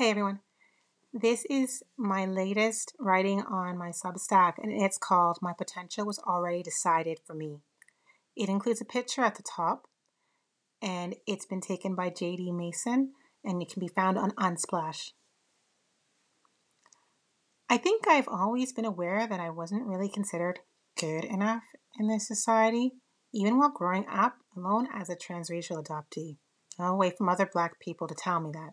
Hey everyone. This is my latest writing on my Substack, and it's called My Potential Was Already Decided for Me. It includes a picture at the top, and it's been taken by JD Mason, and it can be found on Unsplash. I think I've always been aware that I wasn't really considered good enough in this society, even while growing up alone as a transracial adoptee. I'll from other black people to tell me that.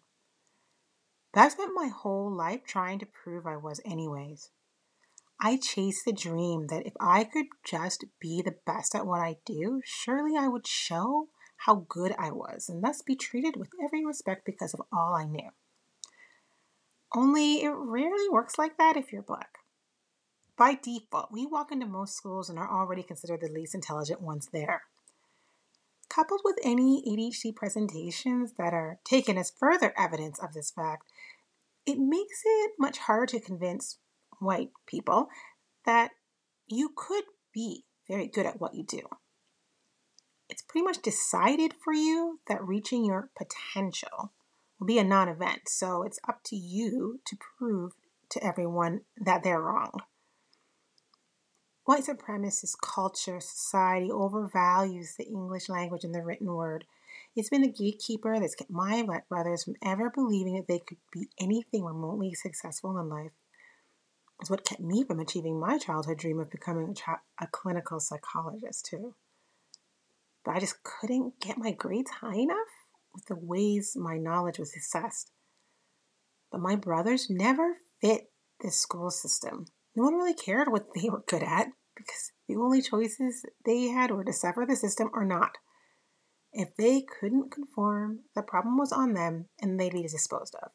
But I've spent my whole life trying to prove I was, anyways. I chased the dream that if I could just be the best at what I do, surely I would show how good I was and thus be treated with every respect because of all I knew. Only it rarely works like that if you're black. By default, we walk into most schools and are already considered the least intelligent ones there. Coupled with any ADHD presentations that are taken as further evidence of this fact, it makes it much harder to convince white people that you could be very good at what you do. It's pretty much decided for you that reaching your potential will be a non event, so it's up to you to prove to everyone that they're wrong. White supremacist culture, society overvalues the English language and the written word. It's been the gatekeeper that's kept my brothers from ever believing that they could be anything remotely successful in life. It's what kept me from achieving my childhood dream of becoming a, a clinical psychologist, too. But I just couldn't get my grades high enough with the ways my knowledge was assessed. But my brothers never fit this school system. No one really cared what they were good at because the only choices they had were to suffer the system or not. If they couldn't conform, the problem was on them and they'd be disposed of.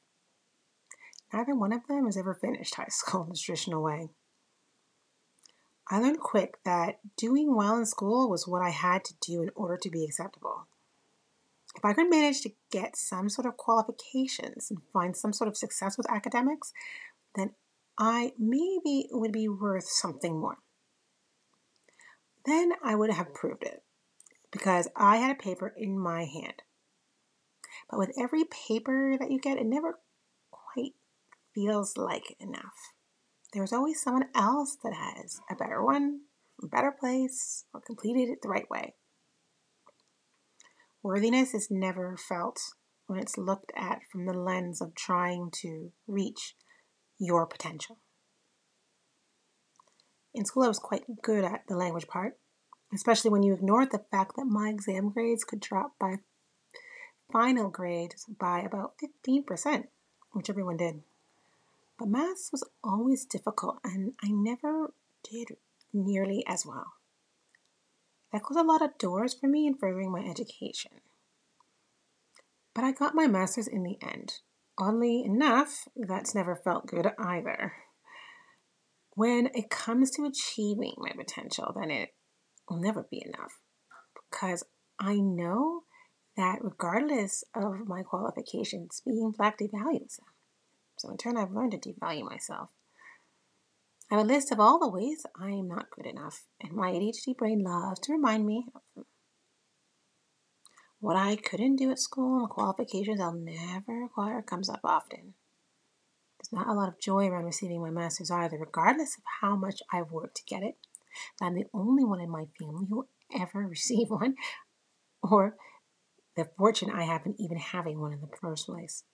Neither one of them has ever finished high school in the traditional way. I learned quick that doing well in school was what I had to do in order to be acceptable. If I could manage to get some sort of qualifications and find some sort of success with academics, then I maybe would be worth something more. Then I would have proved it because I had a paper in my hand. But with every paper that you get, it never quite feels like enough. There's always someone else that has a better one, a better place, or completed it the right way. Worthiness is never felt when it's looked at from the lens of trying to reach your potential. In school, I was quite good at the language part, especially when you ignored the fact that my exam grades could drop by final grades by about 15%, which everyone did. But maths was always difficult, and I never did nearly as well. That closed a lot of doors for me in furthering my education. But I got my master's in the end, Oddly enough, that's never felt good either. When it comes to achieving my potential, then it will never be enough because I know that regardless of my qualifications, being black devalues them. So in turn, I've learned to devalue myself. I have a list of all the ways I am not good enough, and my ADHD brain loves to remind me of them. What I couldn't do at school and the qualifications I'll never acquire comes up often. There's not a lot of joy around receiving my master's either, regardless of how much I've worked to get it. I'm the only one in my family who ever received one, or the fortune I have in even having one in the first place.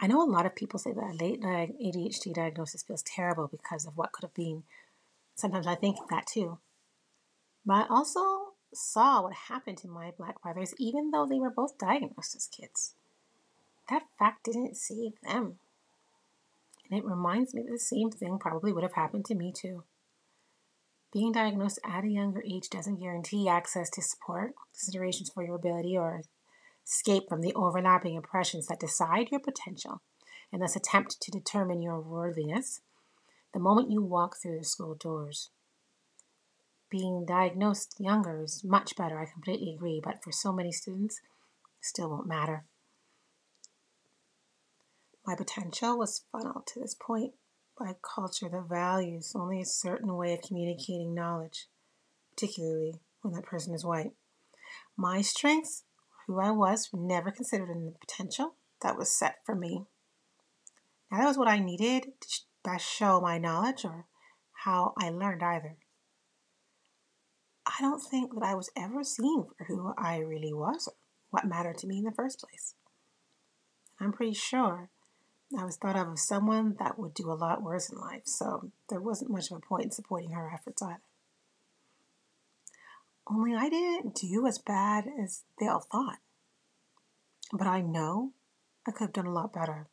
I know a lot of people say that a late ADHD diagnosis feels terrible because of what could have been. Sometimes I think that too. But I also saw what happened to my black brothers, even though they were both diagnosed as kids. That fact didn't save them. And it reminds me that the same thing probably would have happened to me too. Being diagnosed at a younger age doesn't guarantee access to support, considerations for your ability, or escape from the overlapping impressions that decide your potential and thus attempt to determine your worthiness the moment you walk through the school doors being diagnosed younger is much better. I completely agree. But for so many students, it still won't matter. My potential was funneled to this point by culture that values only a certain way of communicating knowledge, particularly when that person is white. My strengths, who I was, were never considered in the potential that was set for me Now, that was what I needed to best show my knowledge or how I learned either. I don't think that I was ever seen for who I really was or what mattered to me in the first place. I'm pretty sure I was thought of as someone that would do a lot worse in life, so there wasn't much of a point in supporting her efforts either. Only I didn't do as bad as they all thought. But I know I could have done a lot better.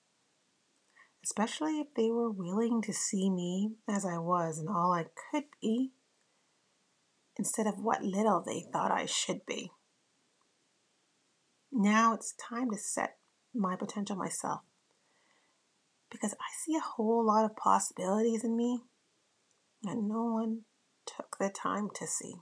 Especially if they were willing to see me as I was and all I could be, instead of what little they thought I should be. Now it's time to set my potential myself because I see a whole lot of possibilities in me that no one took the time to see.